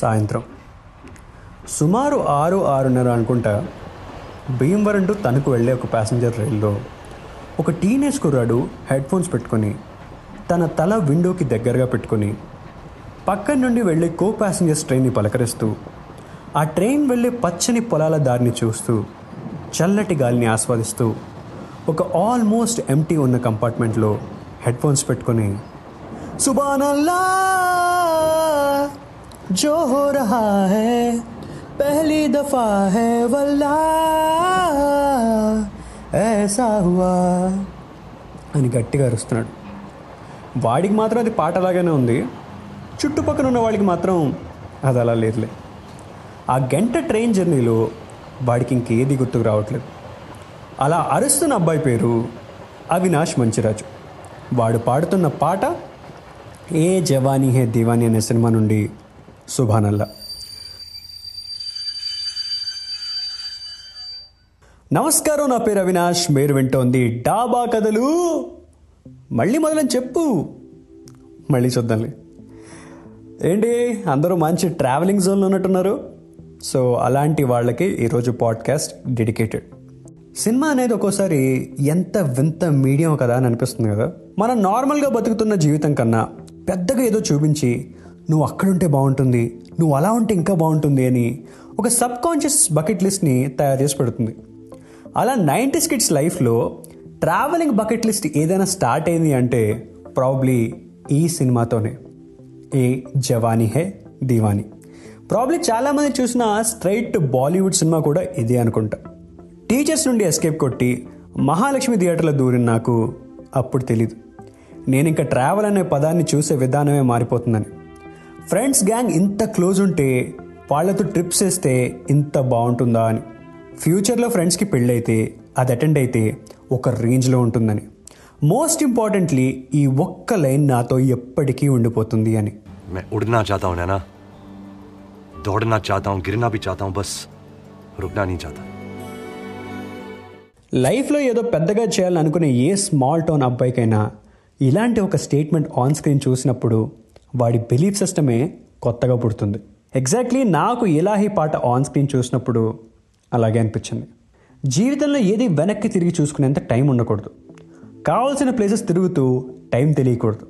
సాయంత్రం. సుమారు ఆరు ఆరున్నర అనుకుంటా భీమవరం టు తణుకు వెళ్ళే ఒక ప్యాసింజర్ రైల్లో ఒక టీనేజ్ కుర్రాడు హెడ్ ఫోన్స్ పెట్టుకొని తన తల విండోకి దగ్గరగా పెట్టుకొని పక్కన నుండి వెళ్ళే కో ప్యాసింజర్స్ ట్రైన్ని పలకరిస్తూ ఆ ట్రైన్ వెళ్ళే పచ్చని పొలాల దారిని చూస్తూ చల్లటి గాలిని ఆస్వాదిస్తూ ఒక ఆల్మోస్ట్ ఎంటీ ఉన్న కంపార్ట్మెంట్లో హెడ్ ఫోన్స్ పెట్టుకొని సుబానల్లా जो हो रहा है पहली दफा है वल्ला ऐसा हुआ అని గట్టిగా అరుస్తున్నాడు వాడికి మాత్రం అది పాట లాగానే ఉంది చుట్టుపక్కల ఉన్న వాడికి మాత్రం అది అలా లేదులే ఆ గంట ట్రైన్ జర్నీలో వాడికి ఇంకేది గుర్తుకు రావట్లేదు అలా అరుస్తున్న అబ్బాయి పేరు అవినాష్ మంచిరాజు వాడు పాడుతున్న పాట ఏ జవానీ హే దివానీ అనే సినిమా నుండి సుభానల్లా. నమస్కారం నా పేరు అవినాష్. మీరు వింటోంది డాబా కథలు. మళ్ళీ మొదలని చెప్పు. మళ్ళీ చూద్దాంలే. ఏంటి అందరూ మంచి ట్రావెలింగ్ జోన్లో ఉన్నట్టున్నారు? సో అలాంటి వాళ్ళకి ఈరోజు పాడ్కాస్ట్ డెడికేటెడ్ సినిమా అనేది ఒక్కోసారి ఎంత వింత మీడియం కదా అని అనిపిస్తుంది కదా. మనం నార్మల్గా బతుకుతున్న జీవితం కన్నా పెద్దగా ఏదో చూపించి నువ్వు అక్కడుంటే బాగుంటుంది నువ్వు అలా ఉంటే ఇంకా బాగుంటుంది అని ఒక సబ్ కాన్షియస్ బకెట్ లిస్ట్ని తయారు చేసి పెడుతుంది. అలా నైంటీస్ కిడ్స్ లైఫ్లో ట్రావెలింగ్ బకెట్ లిస్ట్ ఏదైనా స్టార్ట్ అయింది అంటే ప్రాబ్లీ ఈ సినిమాతోనే. ఏ జవానీ హే దీవానీ. ప్రాబ్లీ చాలామంది చూసిన స్ట్రైట్ బాలీవుడ్ సినిమా కూడా ఇదే అనుకుంటా. టీచర్స్ నుండి ఎస్కేప్ కొట్టి మహాలక్ష్మి థియేటర్లో దూరిన నాకు అప్పుడు తెలీదు. నేను ఇంకా ట్రావెల్ అనే పదాన్ని చూసే విధానమే మారిపోతుందని. ఫ్రెండ్స్ గ్యాంగ్ ఇంత క్లోజ్ ఉంటే వాళ్ళతో ట్రిప్స్ వేస్తే ఇంత బాగుంటుందా అని ఫ్యూచర్లో ఫ్రెండ్స్కి పెళ్ళైతే అది అటెండ్ అయితే ఒక రేంజ్లో ఉంటుందని మోస్ట్ ఇంపార్టెంట్లీ ఈ ఒక్క లైన్ నాతో ఎప్పటికీ ఉండిపోతుంది అని मैं उड़ना चाहता हूँ नैना दौड़ना चाहता हूँ गिरना भी चाहता हूँ बस रुकना नहीं चाहता లైఫ్లో ఏదో పెద్దగా చేయాలని అనుకునే ఏ స్మాల్ టౌన్ అబ్బాయికైనా ఇలాంటి ఒక స్టేట్మెంట్ ఆన్ స్క్రీన్ చూసినప్పుడు వాడి బిలీఫ్ సిస్టమే కొత్తగా పుడుతుంది. ఎగ్జాక్ట్లీ నాకు ఇలాహి పాట ఆన్ స్క్రీన్ చూసినప్పుడు అలాగే అనిపించింది. జీవితంలో ఏది వెనక్కి తిరిగి చూసుకునేంత టైం ఉండకూడదు. కావాల్సిన ప్లేసెస్ తిరుగుతూ టైం తెలియకూడదు.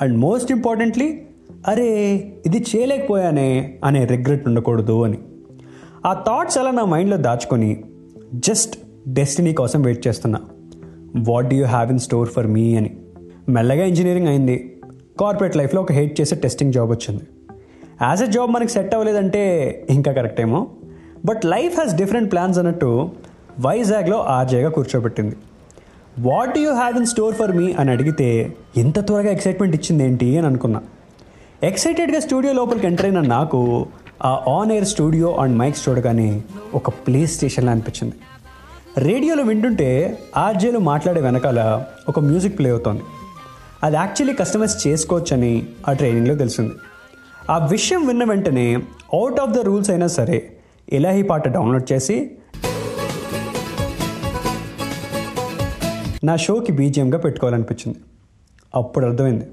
అండ్ మోస్ట్ ఇంపార్టెంట్లీ అరే ఇది చేయలేకపోయానే అనే రిగ్రెట్ ఉండకూడదు అని. ఆ థాట్స్ అలా నా మైండ్లో దాచుకొని జస్ట్ డెస్టినీ కోసం వెయిట్ చేస్తున్నా. What do you have in store for me అని. మెల్లగా ఇంజనీరింగ్ అయింది. కార్పొరేట్ లైఫ్లో ఒక హెయిట్ చేసే టెస్టింగ్ జాబ్ వచ్చింది. యాజ్ ఎ జాబ్ మనకి సెట్ అవ్వలేదంటే ఇంకా కరెక్ట్ ఏమో. But life has different plans అన్నట్టు వైజాగ్లో ఆర్జేగా కూర్చోబెట్టింది. What you have in store for me అని అడిగితే ఎంత త్వరగా ఎక్సైట్మెంట్ ఇచ్చింది ఏంటి అని అనుకున్నా. ఎక్సైటెడ్గా స్టూడియో లోపలికి ఎంటర్ అయిన నాకు ఆ on air studio and mics చూడగానే ఒక ప్లే స్టేషన్లా అనిపించింది. రేడియోలో వింటుంటే ఆర్జేలు మాట్లాడే వెనకాల ఒక మ్యూజిక్ ప్లే అవుతోంది. అది యాక్చువల్లీ కస్టమైజ్ చేసుకోవచ్చని ఆ ట్రైనింగ్లో తెలిసింది. ఆ విషయం విన్న వెంటనే అవుట్ ఆఫ్ ద రూల్స్ అయినా సరే ఇలాహీ పాట డౌన్లోడ్ చేసి నా షోకి బీజిఎంగా పెట్టుకోవాలనిపించింది. అప్పుడు అర్థమైంది.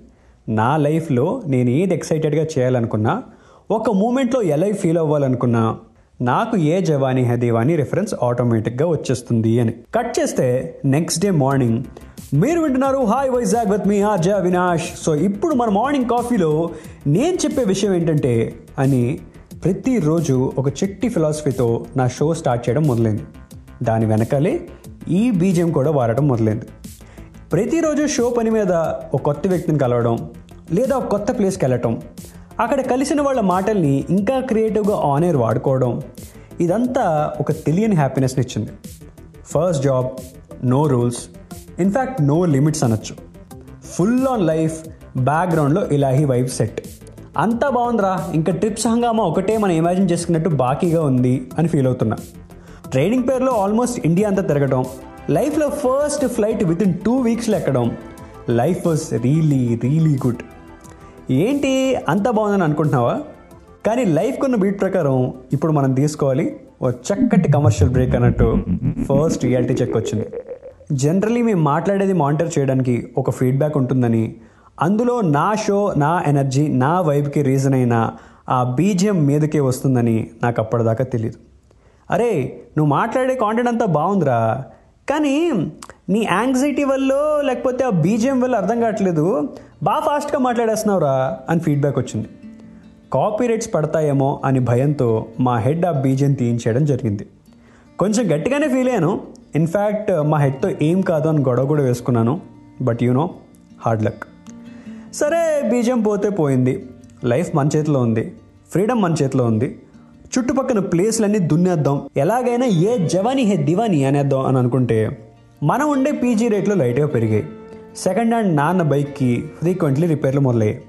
నా లైఫ్లో నేను ఏది ఎక్సైటెడ్గా చేయాలనుకున్నా ఒక మూమెంట్లో ఎలా ఫీల్ అవ్వాలనుకున్నా నాకు ఏ జవానీ హే దేవానీ రిఫరెన్స్ ఆటోమేటిక్గా వచ్చేస్తుంది అని. కట్ చేస్తే నెక్స్ట్ డే మార్నింగ్ మీరు వింటున్నారు hi Vizag with me RJ Avinash. So ఇప్పుడు మన మార్నింగ్ కాఫీలో నేను చెప్పే విషయం ఏంటంటే అని ప్రతిరోజు ఒక చెట్టి ఫిలాసఫీతో నా షో స్టార్ట్ చేయడం మొదలైంది. దాని వెనకాలే ఈ బీజం కూడా వాడటం మొదలైంది. ప్రతిరోజు షో పని మీద ఒక కొత్త వ్యక్తిని కలవడం లేదా ఒక కొత్త ప్లేస్కి వెళ్ళటం అక్కడ కలిసిన వాళ్ళ మాటల్ని ఇంకా క్రియేటివ్గా ఆన్ ఎయిర్ వాడుకోవడం ఇదంతా ఒక తెలియని హ్యాపీనెస్ని ఇచ్చింది. First job no rules in fact no limits అనొచ్చు. ఫుల్ ఆన్ లైఫ్ బ్యాక్గ్రౌండ్లో ఇలాహీ వైఫ్ సెట్. అంతా బాగుందిరా ఇంకా ట్రిప్స్ హంగామా ఒకటే మనం ఇమాజిన్ చేసుకున్నట్టు బాకీగా ఉంది అని ఫీల్ అవుతున్నా. ట్రైనింగ్ పేరులో ఆల్మోస్ట్ ఇండియా అంతా తిరగడం లైఫ్లో first flight with in two వీక్స్లో ఎక్కడం life was really really good. ఏంటి అంత బాగుందని అనుకుంటున్నావా? కానీ లైఫ్ కొన్న బీట్ ప్రకారం ఇప్పుడు మనం తీసుకోవాలి ఓ చక్కటి కమర్షియల్ బ్రేక్ అన్నట్టు ఫస్ట్ రియాలిటీ చెక్ వచ్చింది. జనరలీ మేము మాట్లాడేది మానిటర్ చేయడానికి ఒక ఫీడ్బ్యాక్ ఉంటుందని అందులో నా షో నా ఎనర్జీ నా వైబ్కి రీజన్ అయిన ఆ బీజియం మీదకే వస్తుందని నాకు అప్పటిదాకా తెలియదు అరే నువ్వు మాట్లాడే కాంటెంట్ అంతా బాగుందిరా కానీ నీ యాంగ్జైటీ వల్ల లేకపోతే ఆ బీజియం వల్ల అర్థం కావట్లేదు. బాగా ఫాస్ట్గా మాట్లాడేస్తున్నావురా అని ఫీడ్బ్యాక్ వచ్చింది. కాపీరైట్స్ పడతాయేమో అని భయంతో మా హెడ్ ఆ బీజం తీయించేయడం జరిగింది. కొంచెం గట్టిగానే ఫీల్ అయ్యాను. ఇన్ఫ్యాక్ట్ మా హెడ్తో ఏం కాదు అని గొడవ కూడా వేసుకున్నాను. But you know hard luck. సరే బీజం పోతే పోయింది. లైఫ్ మన చేతిలో ఉంది. ఫ్రీడమ్ మన చేతిలో ఉంది. చుట్టుపక్కల ప్లేస్లన్నీ దున్నేద్దాం. ఎలాగైనా ఏ జవానీ హే దివానీ అనేద్దాం అని అనుకుంటే మనం ఉండే పీజీ రేట్లు లైట్గా పెరిగాయి. సెకండ్ హ్యాండ్ నాన్న బైక్కి ఫ్రీక్వెంట్లీ రిపేర్లు మొదలయ్యాయి.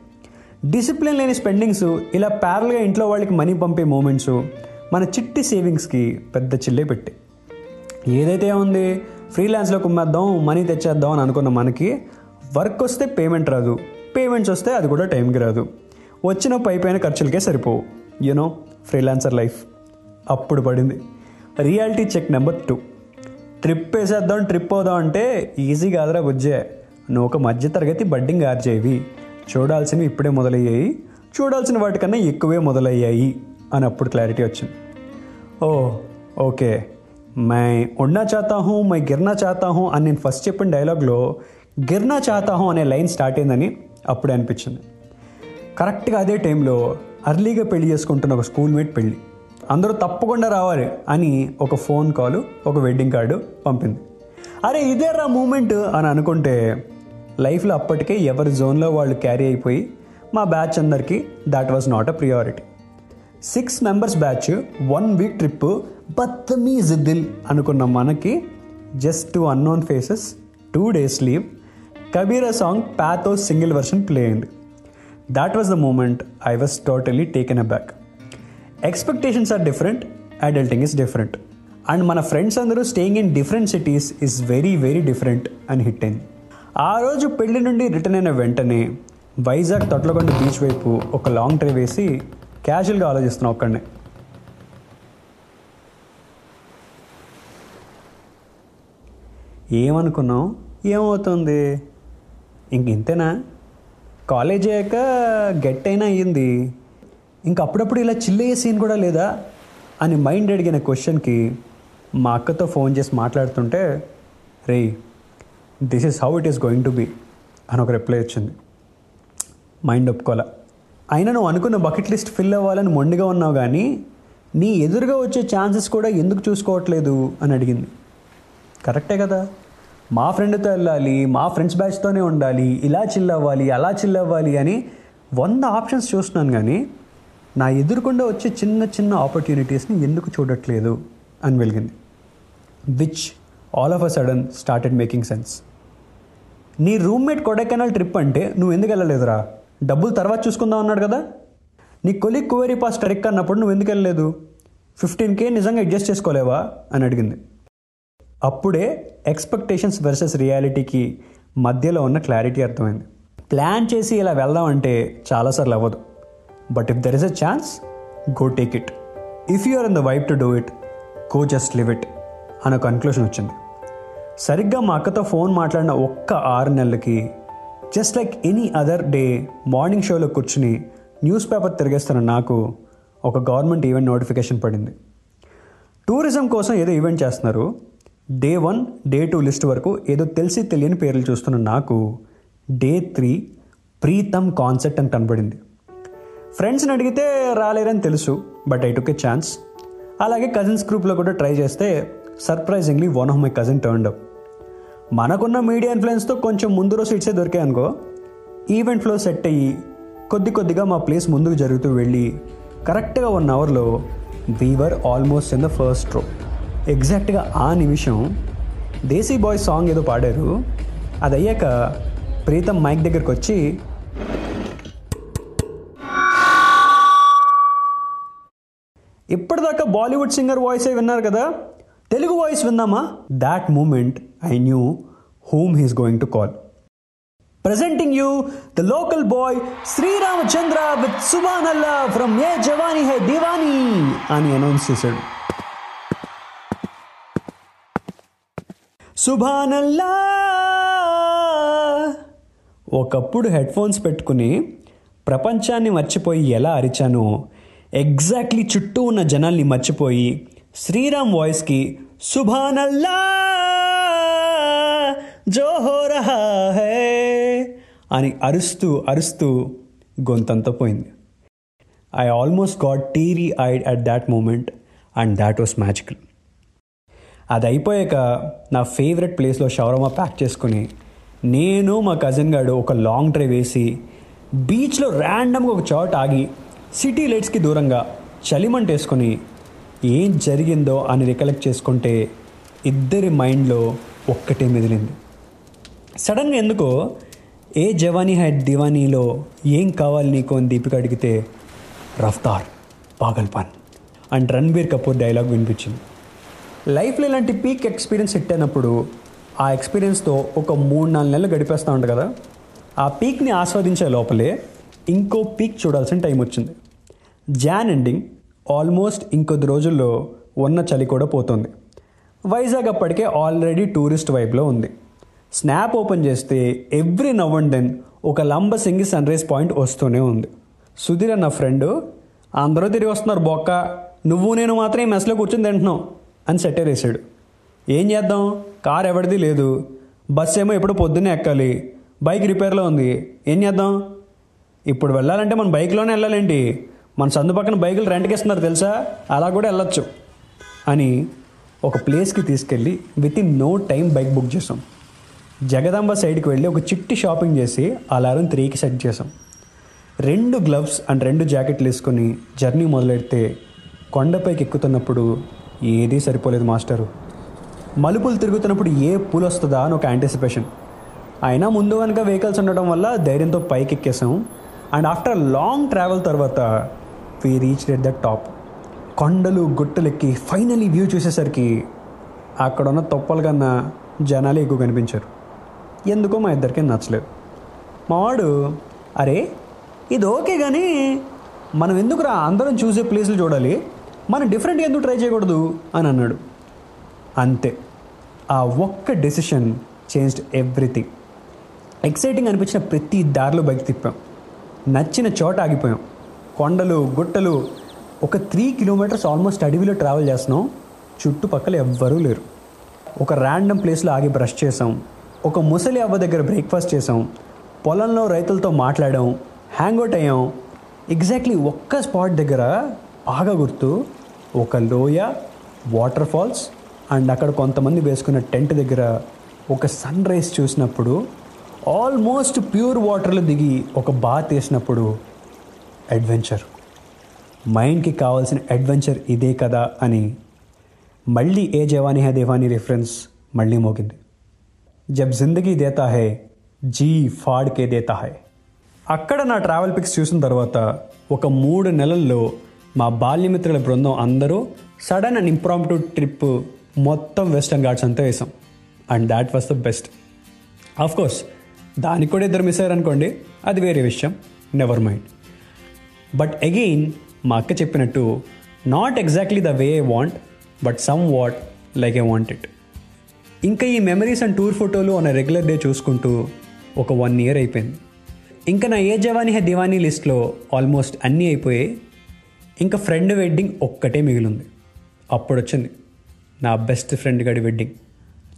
డిసిప్లిన్ లేని స్పెండింగ్స్ ఇలా ప్యారల్గా ఇంట్లో వాళ్ళకి మనీ పంపే మూమెంట్స్ మన చిట్టి సేవింగ్స్కి పెద్ద చిల్లే పెట్టి ఏదైతే ఉంది ఫ్రీలాన్స్లో కుమ్మేద్దాం మనీ తెచ్చేద్దాం అని అనుకున్న మనకి వర్క్ వస్తే పేమెంట్ రాదు. పేమెంట్స్ వస్తే అది కూడా టైంకి రాదు. వచ్చిన పైపైన ఖర్చులకే సరిపోవు. యూనో ఫ్రీలాన్సర్ లైఫ్ అప్పుడు పడింది. Reality check number two trip వేసేద్దాం ట్రిప్ అవుదాం అంటే ఈజీ కాదురా బుజ్జే. నువ్వు ఒక మధ్యతరగతి బడ్డింగ్ ఆర్జేవి. చూడాల్సినవి ఇప్పుడే మొదలయ్యాయి. చూడాల్సిన వాటికన్నా ఎక్కువే మొదలయ్యాయి అని అప్పుడు క్లారిటీ వచ్చింది. ఓ ఓకే. మై ఉన్నా చాతా హూ మై గిర్నా చాతా హూ అని నేను ఫస్ట్ చెప్పిన డైలాగ్లో గిర్నా చాతా హూ అనే లైన్ స్టార్ట్ అయిందని అప్పుడే అనిపించింది. కరెక్ట్గా అదే టైంలో అర్లీగా పెళ్ళి చేసుకుంటున్న ఒక స్కూల్ మేట్ పెళ్ళి. అందరూ తప్పకుండా రావాలి అని ఒక ఫోన్ కాల్ ఒక వెడ్డింగ్ కార్డు పంపింది. అరే ఇదే రా మూమెంట్ అని అనుకుంటే లైఫ్లో అప్పటికే ఎవరి జోన్లో వాళ్ళు క్యారీ అయిపోయి మా బ్యాచ్ అందరికీ that was not a priority six members batch one week trip Badtameez Dil అనుకున్న మనకి just two unknown faces two days leave Kabira song pathos single version play అయింది. That was the moment I was totally taken aback expectations are different adulting is different and మన friends అందరూ staying in different cities is very very different అని hit అయింది. ఆ రోజు పెళ్ళి నుండి return అయిన వెంటనే వైజాగ్ తొట్లకొండ బీచ్ వైపు ఒక లాంగ్ డ్రైవ్ వేసి క్యాజువల్గా ఆలోచిస్తున్నాం ఒక్కడిని. ఏమనుకున్నాం ఏమవుతుంది? ఇంక ఇంతేనా? కాలేజ్ అయ్యాక గెట్ అయినా అయ్యింది. ఇంక అప్పుడప్పుడు ఇలా చిల్లయ్యే సీన్ కూడా లేదా? అని మైండ్ అడిగిన క్వశ్చన్కి మా అక్కతో ఫోన్ చేసి మాట్లాడుతుంటే రే this is how it is going to be అని ఒక రిప్లై వచ్చింది. మైండ్ ఒప్పుకోలే అయినా నువ్వు అనుకున్న బకెట్ లిస్ట్ ఫిల్ అవ్వాలని మొండిగా ఉన్నావు కానీ నీ ఎదురుగా వచ్చే ఛాన్సెస్ కూడా ఎందుకు చూసుకోవట్లేదు అని అడిగింది. కరెక్టే కదా? మా ఫ్రెండ్తో వెళ్ళాలి మా ఫ్రెండ్స్ బ్యాచ్తోనే ఉండాలి ఇలా చిల్లవ్వాలి అలా చిల్లవ్వాలి అని వంద ఆప్షన్స్ చూస్తున్నాను కానీ నా ఎదురుకుండా వచ్చే చిన్న చిన్న ఆపర్చునిటీస్ని ఎందుకు చూడట్లేదు అని వెలిగింది. Which all of a sudden started making sense. నీ రూమ్మేట్ కొడైకెనాల్ ట్రిప్ అంటే నువ్వు ఎందుకు వెళ్ళలేదురా? డబ్బులు తర్వాత చూసుకుందాం అన్నాడు కదా? నీ కొలిక్ కువేరీ పాస్ ట్రిక్ అన్నప్పుడు నువ్వు ఎందుకు వెళ్ళలేదు? ఫిఫ్టీన్ కే నిజంగా అడ్జస్ట్ చేసుకోలేవా? అని అడిగింది. అప్పుడే ఎక్స్పెక్టేషన్స్ వర్సెస్ రియాలిటీకి మధ్యలో ఉన్న క్లారిటీ అర్థమైంది. ప్లాన్ చేసి ఇలా వెళ్దాం అంటే చాలాసార్లు అవ్వదు. But if there is a chance go take it if you are in the vibe to do it go just live it అన్న కన్క్లూషన్ వచ్చింది. సరిగ్గా మా అక్కతో ఫోన్ మాట్లాడిన ఒక్క ఆరు నెలలకి just like any other day morning షోలో కూర్చుని న్యూస్ పేపర్ తిరిగేస్తున్న నాకు ఒక గవర్నమెంట్ ఈవెంట్ నోటిఫికేషన్ పడింది. టూరిజం కోసం ఏదో ఈవెంట్ చేస్తున్నారు. Day one day two list వరకు ఏదో తెలిసి తెలియని పేర్లు చూస్తున్న నాకు డే త్రీ ప్రీతమ్ కాన్సెప్ట్ అని కనబడింది. ఫ్రెండ్స్ని అడిగితే రాలేరని తెలుసు but I took a chance అలాగే కజిన్స్ గ్రూప్లో కూడా ట్రై చేస్తే surprisingly one of my cousin turn up మనకున్న మీడియా ఇన్ఫ్లుయెన్స్తో కొంచెం ముందు రోజు సీట్సే దొరికాయి అనుకో ఫ్లో సెట్ అయ్యి కొద్ది కొద్దిగా మా ప్లేస్ ముందుకు జరుగుతూ వెళ్ళి కరెక్ట్గా వన్ అవర్లో we were almost in the first row ఎగ్జాక్ట్గా ఆ నిమిషం దేశీ బాయ్ సాంగ్ ఏదో పాడారు. అది అయ్యాక ప్రీతం మైక్ దగ్గరికి వచ్చి ఇప్పటిదాకా బాలీవుడ్ సింగర్ వాయిసే విన్నారు కదా? తెలుగు వాయిస్ విందామా that moment I knew whom he's going to call presenting you the local boy Sriramachandra with Subhan Allah from Yeh Jawaani hai Deewani అని అనౌన్స్ చేశాడు సుభానల్లా ఒకప్పుడు హెడ్ ఫోన్స్ పెట్టుకుని ప్రపంచాన్ని మర్చిపోయి ఎలా అరిచానో ఎగ్జాక్ట్లీ చుట్టూ ఉన్న జనాల్ని మర్చిపోయి శ్రీరామ్ వాయిస్కి సుభానల్లా జో హో రహా హే అని అరుస్తూ అరుస్తూ గొంతంతా పోయింది. I almost got teary eyed at that moment and that was magical అది అయిపోయాక నా ఫేవరెట్ ప్లేస్లో షవర్మా ప్యాక్ చేసుకుని నేను మా కజిన్ గాడు ఒక లాంగ్ డ్రైవ్ వేసి బీచ్లో ర్యాండమ్గా ఒక చోట ఆగి సిటీ లైట్స్కి దూరంగా చలిమంట వేసుకొని ఏం జరిగిందో అని రికలెక్ట్ చేసుకుంటే ఇద్దరి మైండ్లో ఒక్కటే మెదిలింది. సడన్గా ఎందుకో ఏ జవానీ హైట్ దివానీలో ఏం కావాలి నీకు అని దీపిక అడిగితే రఫ్తార్ పాగల్పాన్ అండ్ రణబీర్ కపూర్ డైలాగ్ వినిపించింది. లైఫ్లో ఇలాంటి పీక్ ఎక్స్పీరియన్స్ హిట్ అయినప్పుడు ఆ ఎక్స్పీరియన్స్తో ఒక మూడు నాలుగు నెలలు గడిపేస్తూ ఉంటా కదా? ఆ పీక్ని ఆస్వాదించే లోపలే ఇంకో పీక్ చూడాల్సిన టైం వచ్చింది. జాన్ ఎండింగ్ ఆల్మోస్ట్ ఇంకొద్ది రోజుల్లో ఉన్న చలి కూడా పోతుంది. వైజాగ్ అప్పటికే ఆల్రెడీ టూరిస్ట్ వైపులో ఉంది. స్నాప్ ఓపెన్ చేస్తే ఎవ్రీ నవ్ అండ్ దెన్ ఒక లంబ సింగి సన్ రైజ్ పాయింట్ వస్తూనే ఉంది. సుధీర్ అన్న ఫ్రెండ్ అందరూ తిరిగి వస్తున్నారు బొక్క. నువ్వు నేను మాత్రం ఈ మెస్లో కూర్చొని తింటున్నావు అని సెటర్ వేసాడు. ఏం చేద్దాం? కార్ ఎవరిది లేదు. బస్ ఏమో ఎప్పుడు పొద్దున్నే ఎక్కాలి. బైక్ రిపేర్లో ఉంది. ఏం చేద్దాం? ఇప్పుడు వెళ్ళాలంటే మన బైక్లోనే వెళ్ళాలండి మన సందు పక్కన బైకులు రెంట్కి ఇస్తున్నారు తెలుసా? అలా కూడా వెళ్ళొచ్చు. అని ఒక ప్లేస్కి తీసుకెళ్ళి within no time bike book చేసాం. జగదాంబ సైడ్కి వెళ్ళి ఒక చిట్టి షాపింగ్ చేసి అలారం త్రీకి సెట్ చేసాం రెండు గ్లవ్స్ అండ్ రెండు జాకెట్లు వేసుకొని జర్నీ మొదలెడితే కొండపైకి ఎక్కుతున్నప్పుడు ఏదీ సరిపోలేదు మాస్టరు. మలుపులు తిరుగుతున్నప్పుడు ఏ పూలు వస్తుందా అని ఒక యాంటిసిపేషన్ అయినా ముందు కనుక వెహికల్స్ ఉండడం వల్ల ధైర్యంతో పైకి ఎక్కేసాం అండ్ ఆఫ్టర్ లాంగ్ ట్రావెల్ తర్వాత we reach at the top కొండలు గుట్టలు ఎక్కి ఫైనలీ వ్యూ చూసేసరికి అక్కడ ఉన్న తొప్పల కన్నా జనాలే ఎక్కువ కనిపించారు. ఎందుకో మా ఇద్దరికీ నచ్చలేదు. మావాడు అరే ఇది ఓకే కానీ మనం ఎందుకురా అందరం చూసే ప్లేస్లు చూడాలి? మనం డిఫరెంట్గా ఎందుకు ట్రై చేయకూడదు? అని అన్నాడు. అంతే. ఆ ఒక్క డెసిషన్ చేంజ్డ్ ఎవ్రీథింగ్. ఎక్సైటింగ్ అనిపించిన ప్రతి దారిలో బైక్ తిప్పాం. నచ్చిన చోట ఆగిపోయాం. కొండలు గుట్టలు ఒక త్రీ కిలోమీటర్స్ ఆల్మోస్ట్ అడవిలో ట్రావెల్ చేస్తున్నాం. చుట్టుపక్కల ఎవ్వరూ లేరు. ఒక ర్యాండమ్ ప్లేస్లో ఆగి బ్రష్ చేసాం. ఒక ముసలి అవ్వ దగ్గర బ్రేక్ఫాస్ట్ చేసాం పొలంలో రైతులతో మాట్లాడాం. హ్యాంగ్ అవుట్ అయ్యాం. ఎగ్జాక్ట్లీ ఒక్క స్పాట్ దగ్గర బాగా గుర్తు ఒక లోయ వాటర్ ఫాల్స్ అండ్ అక్కడ కొంతమంది వేసుకున్న టెంట్ దగ్గర ఒక సన్ రైజ్ చూసినప్పుడు ఆల్మోస్ట్ ప్యూర్ వాటర్లో దిగి ఒక బాత్ వేసినప్పుడు అడ్వెంచర్ మైండ్కి కావాల్సిన అడ్వెంచర్ ఇదే కదా అని మళ్ళీ ఏ జవానీ హే దేవానీ రిఫరెన్స్ మళ్ళీ మోగింది. జబ్ జిందగీ దేతా హే జీ ఫాడ్ కే దేతా హే అక్కడ నా ట్రావెల్ పిక్స్ చూసిన తర్వాత ఒక మూడు నెలల్లో మా బాల్యమిత్రుల బృందం అందరూ సడన్ అండ్ ఇంప్రాంప్టు ట్రిప్ మొత్తం వెస్టర్న్ ఘాట్స్ అంతా వేసాం and that was the best of course దానికి కూడా ఇద్దరు మిస్ అయ్యారనుకోండి అది వేరే విషయం నెవర్ మైండ్ బట్ అగెయిన్ మా అక్క చెప్పినట్టు not exactly the way I want but somewhat like I want it ఇంకా ఈ మెమరీస్ అండ్ టూర్ ఫోటోలు ఆన్ రెగ్యులర్ డే చూసుకుంటూ ఒక వన్ ఇయర్ అయిపోయింది. ఇంకా నా ఏ జవానీ హే దివానీ లిస్ట్లో ఆల్మోస్ట్ అన్నీ అయిపోయాయి ఇంకా ఫ్రెండ్ వెడ్డింగ్ ఒక్కటే మిగిలింది. అప్పుడు వచ్చింది నా బెస్ట్ ఫ్రెండ్ గడి వెడ్డింగ్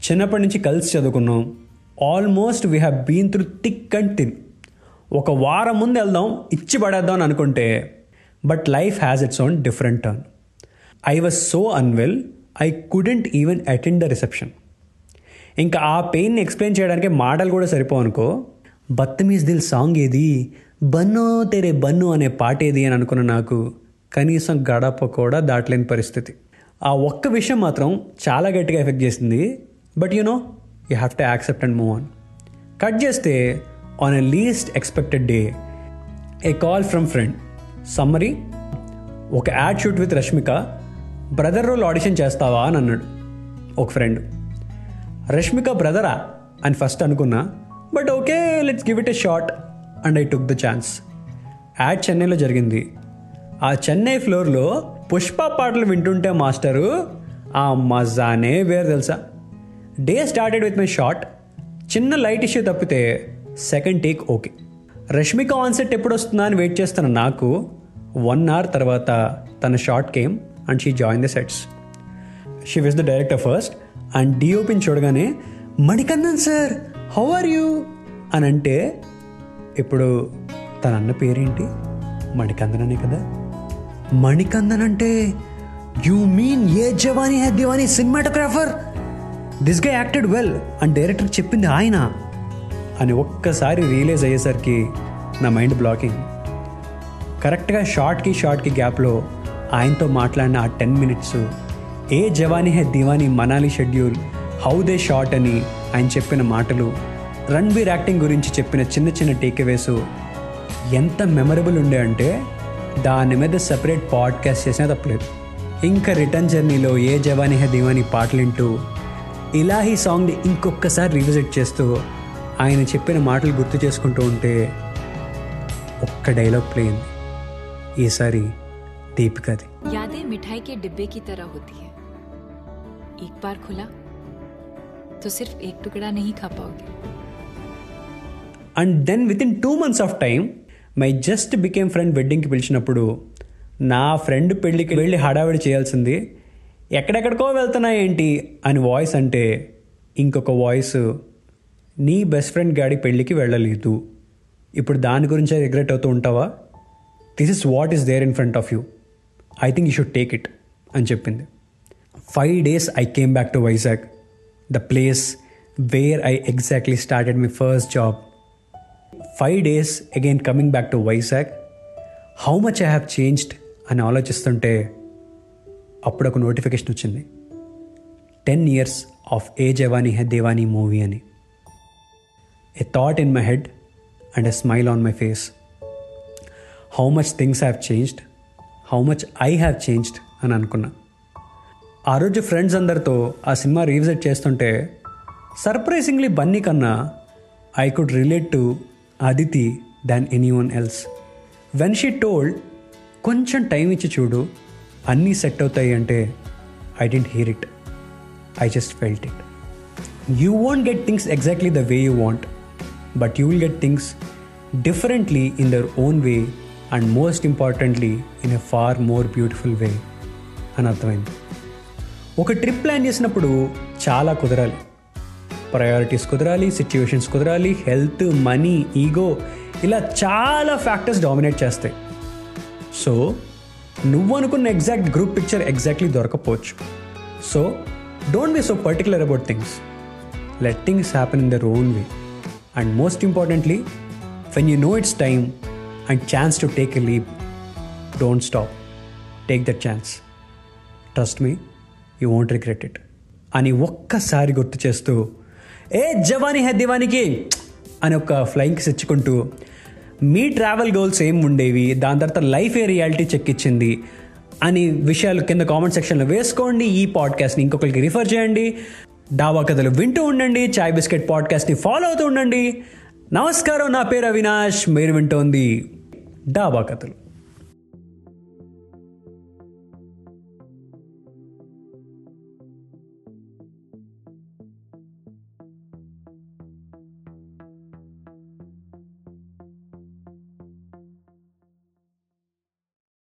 చిన్నప్పటి నుంచి కలిసి చదువుకున్నాం. Almost we have been through thick and thin ఒక వారం ముందు వెళ్దాం ఇచ్చి పడేద్దాం అని అనుకుంటే but life has its own different turn I was so unwell I couldn't even attend the reception ఇంకా ఆ పెయిన్ని ఎక్స్ప్లెయిన్ చేయడానికి మాటలు కూడా సరిపోవనుకో బత్తమీజ్ దిల్ సాంగ్ ఏది? బన్ను తెరే బన్ను అనే పాట ఏది అని అనుకున్న నాకు కనీసం గడప కూడా దాటలేని పరిస్థితి. ఆ ఒక్క విషయం మాత్రం చాలా గట్టిగా ఎఫెక్ట్ చేసింది. But you know you have to accept and move on cut చేస్తే on a least expected day a call from friend summary ఒక ad shoot with Rashmika brother role audition చేస్తావా అని అన్నాడు. ఒక ఫ్రెండ్ రష్మిక బ్రదరా అని ఫస్ట్ అనుకున్నా but okay let's give it a shot and I took the chance ad చెన్నైలో జరిగింది. ఆ చెన్నై ఫ్లోర్లో పుష్ప పాటలు వింటుంటే మాస్టరు ఆ మజానే వేరు తెలుసా. Day started with my shot చిన్న లైట్ ఇష్యూ తప్పితే second take okay Rashmika on set ఎప్పుడు వస్తుందా అని వెయిట్ చేస్తున్న నాకు వన్ అవర్ తర్వాత తన shot came and she join the sets she wish the director first and డిఓపిని చూడగానే Manikandan sir how are you? అని అంటే ఇప్పుడు తన అన్న పేరేంటి? మణికందన్ అనే కదా. మణికందన్ అంటే you mean Yeh Jawaani Hai Deewani cinematographer? దిస్గా acted well and director చెప్పింది ఆయన. అని ఒక్కసారి రియలైజ్ అయ్యేసరికి నా మైండ్ బ్లాకింగ్. కరెక్ట్గా షార్ట్కి షార్ట్కి గ్యాప్లో ఆయనతో మాట్లాడిన ఆ ten minutes Yeh Jawaani Hai Deewani Manali schedule how they shot అని ఆయన చెప్పిన మాటలు రణ్బీర్ యాక్టింగ్ గురించి చెప్పిన చిన్న చిన్న టేక్అవేస్ ఎంత మెమరబుల్ ఉండే అంటే దాని మీద సెపరేట్ పాడ్కాస్ట్ చేసినా తప్పలేదు. ఇంకా రిటర్న్ జర్నీలో ఏ జవానీ హే దివానీ పాటలు వింటూ ఇలాహీ సాంగ్ని ఇంకొకసారి రివిజిట్ చేస్తూ ఆయన చెప్పిన మాటలు గుర్తు చేసుకుంటూ ఉంటే ఒక్క డైలాగ్ ప్లేన్ ఈసారి దీపికది. యాదే మిఠాయి డిబ్బే కి హోతీ एक बार खुला तो सिर्फ एक टुकड़ा नहीं खा पाओगे and then with in two months of time my just became friend వెడ్డింగ్కి పిలిచినప్పుడు నా ఫ్రెండ్ పెళ్ళికి వెళ్ళి హడావిడి చేయాల్సింది ఎక్కడెక్కడికో వెళ్తున్నా ఏంటి అని వాయిస్ అంటే ఇంకొక వాయిస్ నీ బెస్ట్ ఫ్రెండ్ గాడి పెళ్ళికి వెళ్ళలేదు ఇప్పుడు దాని గురించే రిగ్రెట్ అవుతూ ఉంటావా this is what is there in front of you I think you should take it అని చెప్పింది Five days I came back to Vizag the place where I exactly started my first job five days again coming back to Vizag how much I have changed అని ఆలోచిస్తుంటే అప్పుడు ఒక notification వచ్చింది. Ten years of Yeh Jawaani Hai Deewani movie అని. A thought in my head and a smile on my face how much things have changed how much I have changed అని అనుకున్నా. ఆ రోజు ఫ్రెండ్స్ అందరితో ఆ cinema revisit చేస్తుంటే surprisingly Bunny కన్నా I could relate to Aditi than any one else. When she told కొంచెం time ఇచ్చి చూడు అన్నీ సెట్ అవుతాయి అంటే I didn't hear it. I just felt it. You want get things exactly the way you want but you will get things differently in their own way and most importantly in a far more beautiful way. అని అర్థమైంది. ఒక trip plan చేసినప్పుడు చాలా కుదరాలి. Priorities కుదరాలి situations కుదరాలి health money ego ఇలా చాలా ఫ్యాక్టర్స్ డామినేట్ చేస్తాయి. సో నువ్వు అనుకున్న exact group picture exactly దొరకపోవచ్చు. So don't be so particular about things. Let things happen in their own way. And most importantly when you know it's time and chance to take a leave don't stop. Take that chance. Trust me. You won't regret it అని ఒక్కసారి గుర్తు చేస్తూ ఏ జవానీ హే దివానికి! అని ఒక flying తెచ్చుకుంటూ ఇచ్చుకుంటూ మీ travel goals ఏం ఉండేవి? దాని తర్వాత లైఫ్ ఏ రియాలిటీ చెక్ ఇచ్చింది? అని విషయాలు కింద కామెంట్ సెక్షన్లో వేసుకోండి. ఈ పాడ్కాస్ట్ని ఇంకొకరికి రిఫర్ చేయండి. డాబా కథలు వింటూ ఉండండి. చాయ్ బిస్కెట్ పాడ్కాస్ట్ని ఫాలో అవుతూ ఉండండి. నమస్కారం నా పేరు అవినాష్. మీరు వింటోంది డాబా కథలు.